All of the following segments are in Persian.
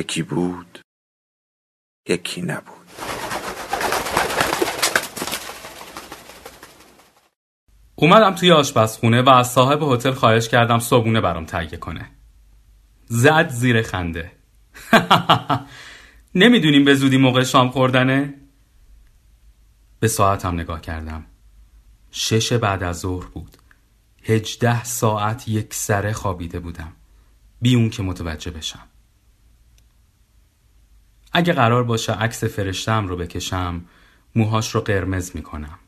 یکی بود یکی نبود. اومدم توی آشپزخونه و از صاحب هتل خواهش کردم صبونه برام تهیه کنه. زد زیر خنده. نمی‌دونیم به زودی موقع شام خوردنه؟ به ساعتم نگاه کردم. شش بعد از ظهر بود. هجده ساعت یک سره خوابیده بودم. بی اون که متوجه بشم. اگه قرار باشه عکس فرشتم رو بکشم موهاش رو قرمز می‌کنم.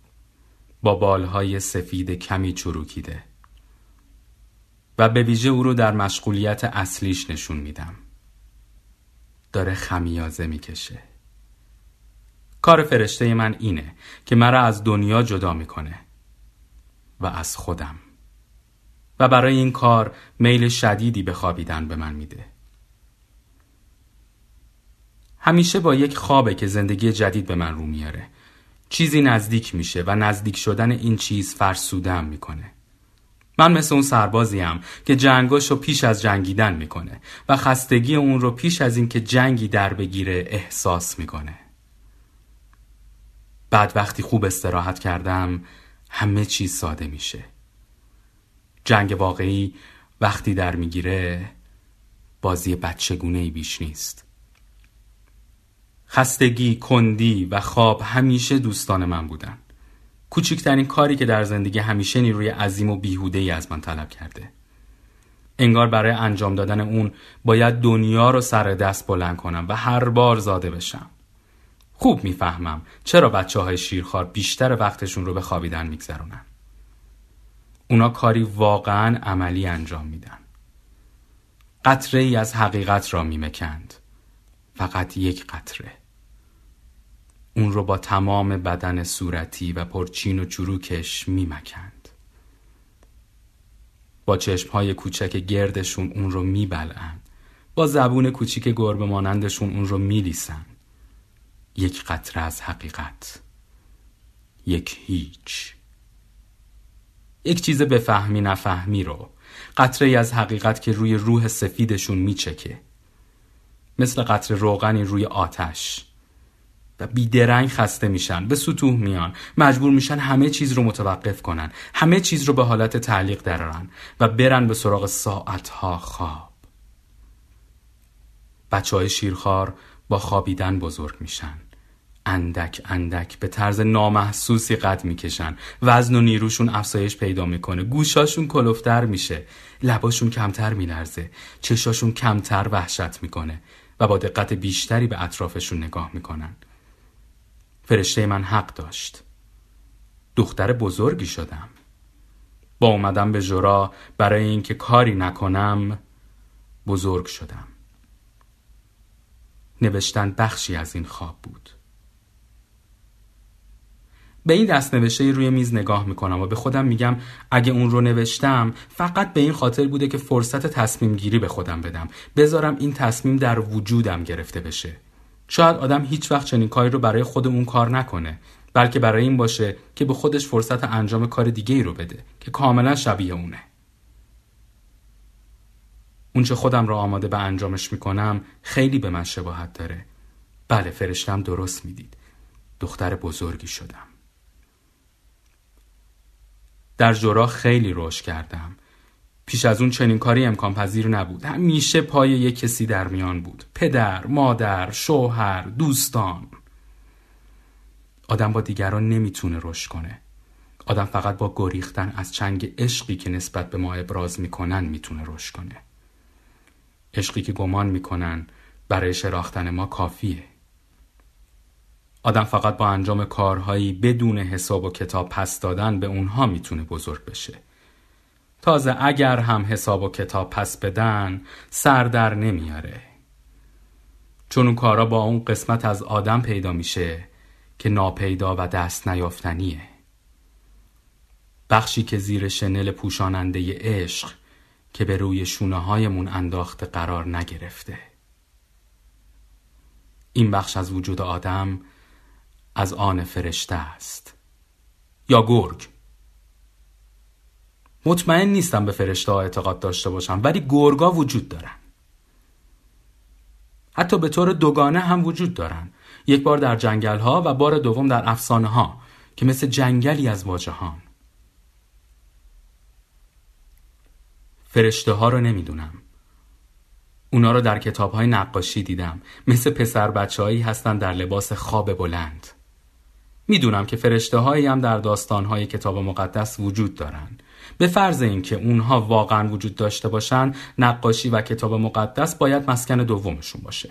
با بالهای سفید کمی چروکیده. و به ویژه او رو در مشغولیت اصلیش نشون میدم. داره خمیازه می‌کشه. کار فرشته من اینه که مرا از دنیا جدا می‌کنه و از خودم. و برای این کار میل شدیدی به خوابیدن به من میده. همیشه با یک خوابه که زندگی جدید به من رو میاره. چیزی نزدیک میشه و نزدیک شدن این چیز فرسودم می‌کنه. من مثل اون سربازیم که جنگاشو پیش از جنگیدن می‌کنه و خستگی اون رو پیش از اینکه جنگی در بگیره احساس می‌کنه. بعد وقتی خوب استراحت کردم همه چیز ساده میشه. جنگ واقعی وقتی در می‌گیره بازی بچگونه ای بیش نیست. خستگی، کندی و خواب همیشه دوستان من بودن. کوچکترین کاری که در زندگی همیشه نیروی عظیم و بیهوده ای از من طلب کرده. انگار برای انجام دادن اون باید دنیا رو سر دست بلند کنم و هر بار زاده بشم. خوب می‌فهمم چرا بچه های شیرخوار بیشتر وقتشون رو به خوابیدن میگذرونن. اونا کاری واقعا عملی انجام میدن. قطره ای از حقیقت را میمکند. فقط یک قطره. اون رو با تمام بدن صورتی و پرچین و چروکش میمکند. با چشمهای کوچک گردشون اون رو میبلن با زبون کوچیک گربه مانندشون اون رو میلیسن. یک قطره از حقیقت یک هیچ. یک چیز بفهمی نفهمی رو قطره از حقیقت که روی روح سفیدشون میچکه. مثل قطره روغنی روی آتش. و بیدرنگ خسته میشن به سطوح میان مجبور میشن همه چیز رو متوقف کنن همه چیز رو به حالت تعلیق درارن و برن به سراغ ساعتها خواب. بچه های شیرخوار با خوابیدن بزرگ میشن. اندک اندک به طرز نامحسوسی قد می‌کشن. وزن و نیروشون افزایش پیدا می‌کنه. گوشاشون کلفتر میشه. لباشون کمتر میلرزه. چشاشون کمتر وحشت می‌کنه و با دقت بیشتری به اطرافشون نگاه می‌کنن. فرشته من حق داشت. دختر بزرگی شدم. با اومدم به جرا برای اینکه کاری نکنم بزرگ شدم. نوشتن بخشی از این خواب بود. به این دست نوشته روی میز نگاه می‌کنم و به خودم میگم اگه اون رو نوشتم فقط به این خاطر بوده که فرصت تصمیم گیری به خودم بدم. بذارم این تصمیم در وجودم گرفته بشه. شاید آدم هیچ وقت چنین کاری رو برای خود اون کار نکنه بلکه برای این باشه که به خودش فرصت انجام کار دیگه ای رو بده که کاملا شبیه اونه. اونچه خودم رو آماده به انجامش می‌کنم خیلی به من شباهت داره. بله فرشتم درست می‌دید. دختر بزرگی شدم. در جورا خیلی روش کردم. پیش از اون چنین کاری امکان پذیر نبود. همیشه پای یک کسی در میان بود. پدر، مادر، شوهر، دوستان. آدم با دیگران نمی‌تونه رشد کنه. آدم فقط با گریختن از چنگ عشقی که نسبت به ما ابراز می‌کنن می‌تونه رشد کنه. عشقی که گمان می‌کنن برای شراختن ما کافیه. آدم فقط با انجام کارهایی بدون حساب و کتاب پس دادن به اونها می‌تونه بزرگ بشه. تازه اگر هم حساب و کتاب پس بدن سر در نمیاره. چون اون کارا با اون قسمت از آدم پیدا میشه که ناپیدا و دست نیافتنیه. بخشی که زیر شنل پوشاننده عشق که به روی شونه هایمون انداخته قرار نگرفته. این بخش از وجود آدم از آن فرشته است. یا گرگ. مطمئن نیستم به فرشته ها اعتقاد داشته باشم ولی گرگا وجود دارن. حتی به طور دوگانه هم وجود دارن. یک بار در جنگل ها و بار دوم در افسانه ها که مثل جنگلی از واجهان. فرشته ها رو نمی‌دونم. اونا رو در کتاب های نقاشی دیدم. مثل پسر بچه هایی هستن در لباس خواب بلند. می‌دونم که فرشته هایی هم در داستان های کتاب مقدس وجود دارن. به فرض اینکه اونها واقعا وجود داشته باشن نقاشی و کتاب مقدس باید مسکن دومشون باشه.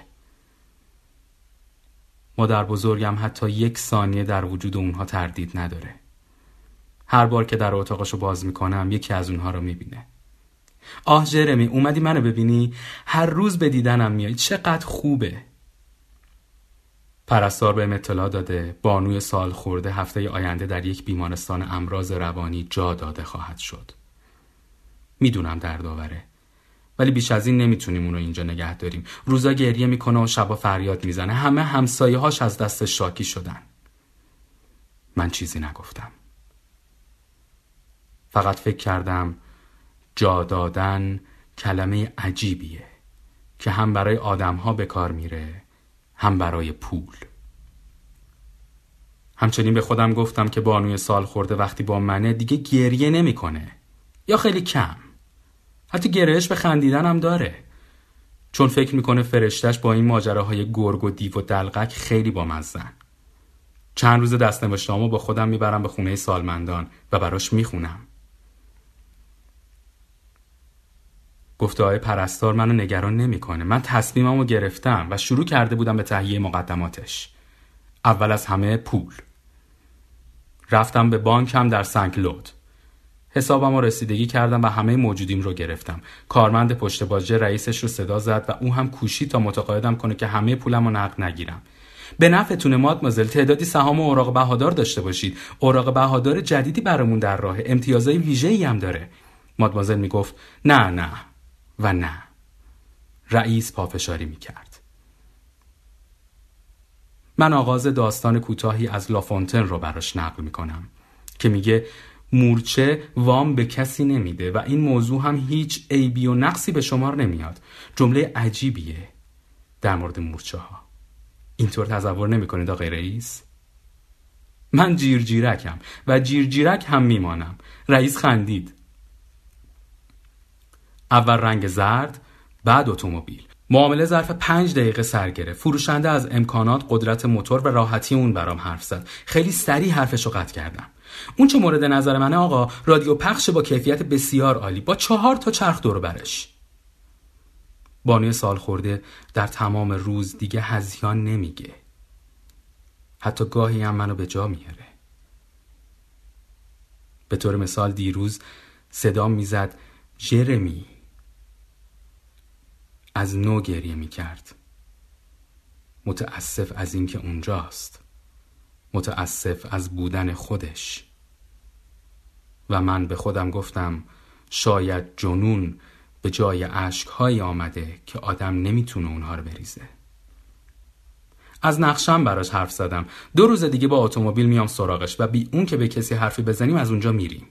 مادر بزرگم حتی یک ثانیه در وجود اونها تردید نداره. هر بار که در اتاقشو باز می‌کنم یکی از اونها رو می‌بینه. آه جرمی اومدی منو ببینی؟ هر روز به دیدنم میای. چقدر خوبه. پرستار به اطلاع داده بانوی سال خورده هفته آینده در یک بیمارستان امراض روانی جا داده خواهد شد. می‌دونم دردآوره ولی بیش از این نمی‌تونیم اونو اینجا نگه داریم. روزا گریه می‌کنه و شبا فریاد می‌زنه. همه همسایه هاش از دست شاکی شدن. من چیزی نگفتم. فقط فکر کردم جا دادن کلمه عجیبیه که هم برای آدم ها به کار میره هم برای پول. همچنین به خودم گفتم که بانوی سال خورده وقتی با منه دیگه گریه نمی‌کنه. یا خیلی کم. حتی گرهش به خندیدن هم داره. چون فکر می‌کنه فرشتش با این ماجراهای گرگ و دیو و دلقک خیلی با مزن چند روز دست نوشتامو با خودم می‌برم به خونه سالمندان و براش می‌خونم. گفته های پرستار منو نگران نمی‌کنه. من تصمیممو گرفتم و شروع کرده بودم به تهیه مقدماتش. اول از همه پول. رفتم به بانکم در سنک لود. حسابم رو رسیدگی کردم و همه موجودیم رو گرفتم. کارمند پشت باجه رئیسش رو صدا زد و او هم کوشی تا متقاعدم کنه که همه پولم رو نقد نگیرم. به نفعتونه مادمازل تعدادی سهام و اوراق بهادار داشته باشید. اوراق بهادار جدیدی برامون در راه. امتیازهای ویژه‌ای هم داره. مادمازل می‌گفت نه نه. و نه. رئیس پافشاری می کرد. من آغاز داستان کوتاهی از لافونتن رو براش نقل می کنم که میگه مورچه وام به کسی نمیده و این موضوع هم هیچ عیبی و نقصی به شمار نمیاد. جمله عجیبیه در مورد مورچه ها اینطور تصور نمی‌کنید آقای رئیس؟ من جیرجیرکم و جیرجیرک هم میمانم. رئیس خندید. اول رنگ زرد بعد اتومبیل. معامله ظرف پنج دقیقه سر گرفت. فروشنده از امکانات قدرت موتور و راحتی اون برام حرف زد. خیلی سریع حرفشو قطع کردم. اون چه مورد نظر منه آقا؟ رادیو پخش با کیفیت بسیار عالی. با چهار تا چرخ دور برش. بانوی سال خورده در تمام روز دیگه هزیان نمیگه. حتی گاهی هم منو به جا میاره. به طور مثال دیروز صدا می‌زد جرمی. از نو گریه می کرد. متاسف از اینکه اونجاست. متاسف از بودن خودش. و من به خودم گفتم شاید جنون به جای اشکهایی آمده که آدم نمی‌تونه اونها رو بریزه. از نقشم براش حرف زدم. دو روز دیگه با اتومبیل میام سراغش و بی اون که به کسی حرفی بزنیم از اونجا میریم.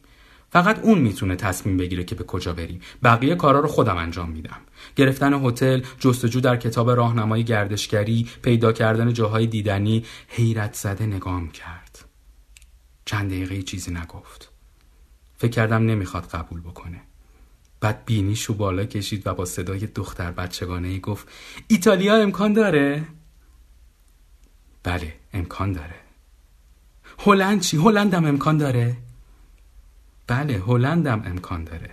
فقط اون می‌تونه تصمیم بگیره که به کجا بریم بقیه کارا رو خودم انجام میدم گرفتن هتل جستجو در کتاب راهنمای گردشگری پیدا کردن جاهای دیدنی حیرت زده نگام کرد چند دقیقه چیزی نگفت فکر کردم نمی‌خواد قبول بکنه بعد بینیشو بالا کشید و با صدای دختر بچگانه ای گفت ایتالیا امکان داره؟ بله امکان داره هلند چی؟ هلندم امکان داره؟ بله هلندم امکان داره.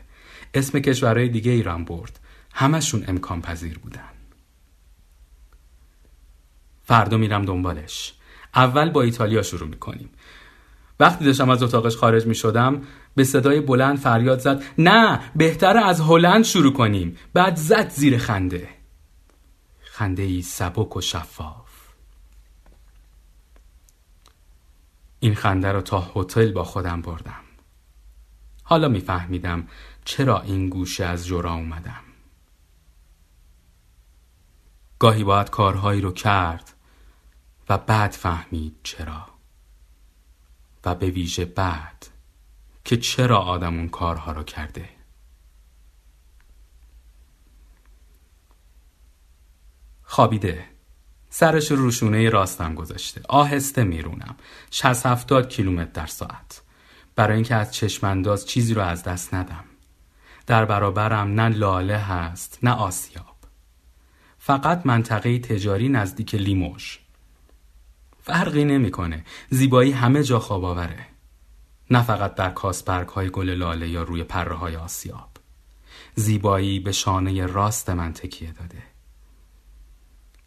اسم کشورهای دیگه ایران برد. همشون امکان پذیر بودن. فردا میرم دنبالش. اول با ایتالیا شروع می‌کنیم. وقتی داشتم از اتاقش خارج می شدم به صدای بلند فریاد زد نه بهتر از هلند شروع کنیم. بعد زد زیر خنده. خنده ای سبک و شفاف. این خنده رو تا هتل با خودم بردم. حالا میفهمیدم چرا این گوشه از جورا اومدم. گاهی باید کارهایی رو کرد و بعد فهمید چرا. و به ویژه بعد که چرا آدم اون کارها رو کرده. خوابیده. سرش روشونه راستم گذاشته. آهسته میرونم. 60 70 کیلومتر در ساعت. برای اینکه از چشمانداز چیزی رو از دست ندم. در برابرم نه لاله هست نه آسیاب. فقط منطقه تجاری نزدیک لیموش. فرقی نمی‌کنه. زیبایی همه جا خواب آوره. نه فقط در کاسپرک های گل لاله یا روی پره های آسیاب. زیبایی به شانه راست من تکیه داده.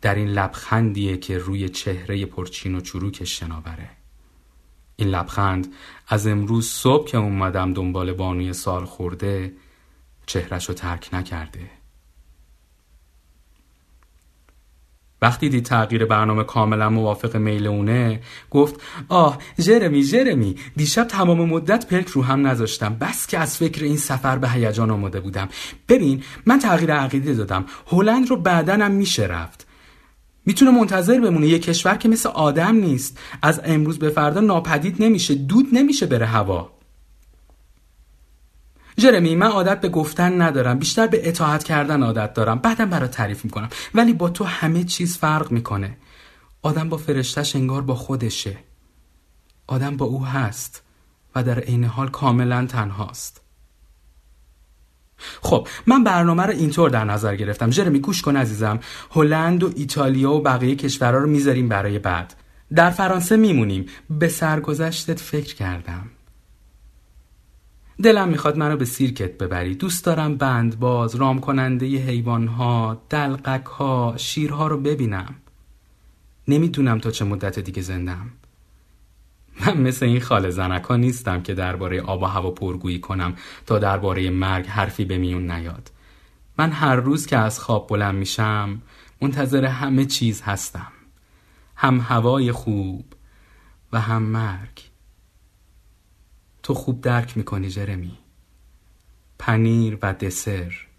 در این لبخندیه که روی چهره پرچین و چروکش شناوره. این لبخند از امروز صبح که اومدم دنبال بانوی سال خورده چهرش رو ترک نکرده. وقتی دید تغییر برنامه کاملا موافق میل اونه گفت آه جرمی جرمی دیشب تمام مدت پلک رو هم نذاشتم. بس که از فکر این سفر به هیجان آماده بودم. ببین من تغییر عقیده دادم. هلند رو بعدنم میشه رفت. می‌تونه منتظر بمونه. یه کشور که مثل آدم نیست. از امروز به فردا ناپدید نمیشه. دود نمیشه بره هوا. جرمی من عادت به گفتن ندارم. بیشتر به اطاعت کردن عادت دارم. بعدم برات تعریف می‌کنم. ولی با تو همه چیز فرق می‌کنه. آدم با فرشتش انگار با خودشه. آدم با او هست و در عین حال کاملا تنهاست. خب من برنامه رو اینطور در نظر گرفتم. جرمی گوش کن عزیزم. هلند و ایتالیا و بقیه کشورها رو می‌ذاریم برای بعد. در فرانسه میمونیم. به سرگذشتت فکر کردم. دلم می‌خواد منو به سیرکت ببری. دوست دارم بندباز رام کننده حیوانها دلقک ها شیرها رو ببینم. نمی‌دونم تا چه مدت دیگه زندم. من مثل این خاله زنکا نیستم که درباره آب و هوا پرگویی کنم تا درباره مرگ حرفی به میون نیاد. من هر روز که از خواب بلند میشم منتظر همه چیز هستم. هم هوای خوب و هم مرگ. تو خوب درک می‌کنی جرمی. پنیر و دسر.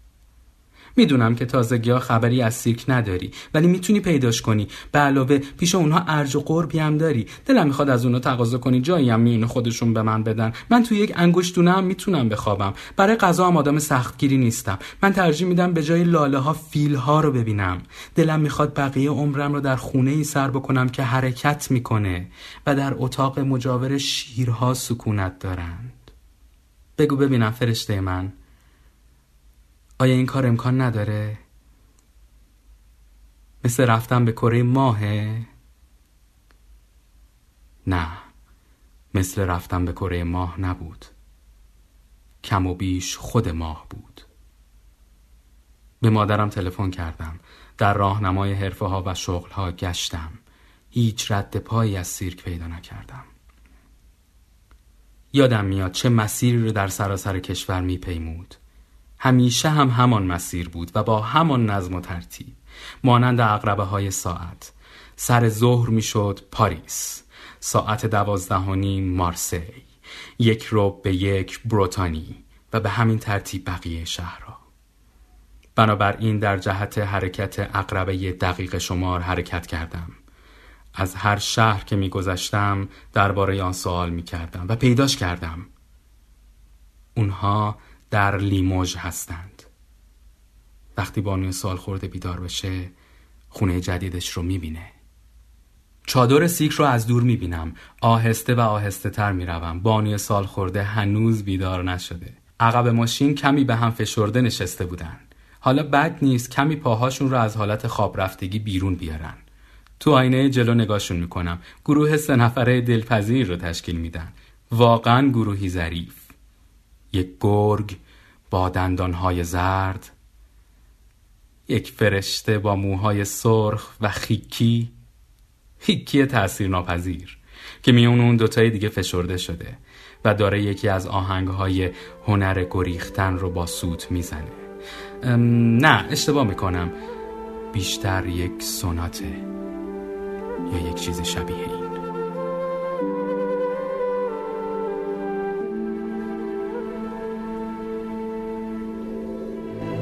می‌دونم که تازگی ها خبری از سیرک نداری ولی می‌تونی پیداش کنی. به علاوه پیش اونها ارج و قربی هم داری. دلم می‌خواد از اونها تقاضا کنی جایی هم میونه خودشون به من بدن. من توی یک انگشتونه هم می‌تونم بخوابم. برای غذا هم آدم سختگیری نیستم. من ترجیح میدم به جای لاله ها فیل ها رو ببینم. دلم می‌خواد بقیه عمرم رو در خونه ای سر بکنم که حرکت می‌کنه و در اتاق مجاور شیرها سکونت دارند. بگو ببینم فرشته من. آیا این کار امکان نداره؟ مثل رفتن به کره ماهه؟ نه مثل رفتن به کره ماه نبود. کم و بیش خود ماه بود. به مادرم تلفن کردم. در راهنمای حرفه ها و شغل ها گشتم. هیچ رد پایی از سیرک پیدا نکردم. یادم میاد چه مسیری رو در سراسر کشور میپیمود. همیشه هم همان مسیر بود و با همان نظم و ترتیب. مانند اقربه های ساعت. سر ظهر می‌شد پاریس. ساعت دوازده مارسی. یک روب به یک بروتانی و به همین ترتیب بقیه شهرها. بنابراین در جهت حرکت اقربه دقیق شمار حرکت کردم. از هر شهر که میگذشتم درباره آن سوال می‌کردم و پیداش کردم. اونها در لیموژ هستند. وقتی بانوی سال خورده بیدار بشه خونه جدیدش رو می‌بینه. چادر سیک رو از دور می‌بینم. آهسته و آهسته تر می‌روم بانوی سال خورده هنوز بیدار نشده. عقب ماشین کمی به هم فشرده نشسته بودن. حالا بد نیست کمی پاهاشون رو از حالت خواب رفتگی بیرون بیارن. تو آینه جلو نگاهشون می‌کنم. گروه سه نفره دلپذیر رو تشکیل میدن. واقعا گروهی ظریف. یک گرگ با دندانهای زرد یک فرشته با موهای سرخ و خیکی. خیکی تأثیر ناپذیر که میون اون دوتای دیگه فشرده شده و داره یکی از آهنگ های هنر گریختن رو با سوت می‌زنه. نه اشتباه می‌کنم. بیشتر یک سوناته یا یک چیز شبیه این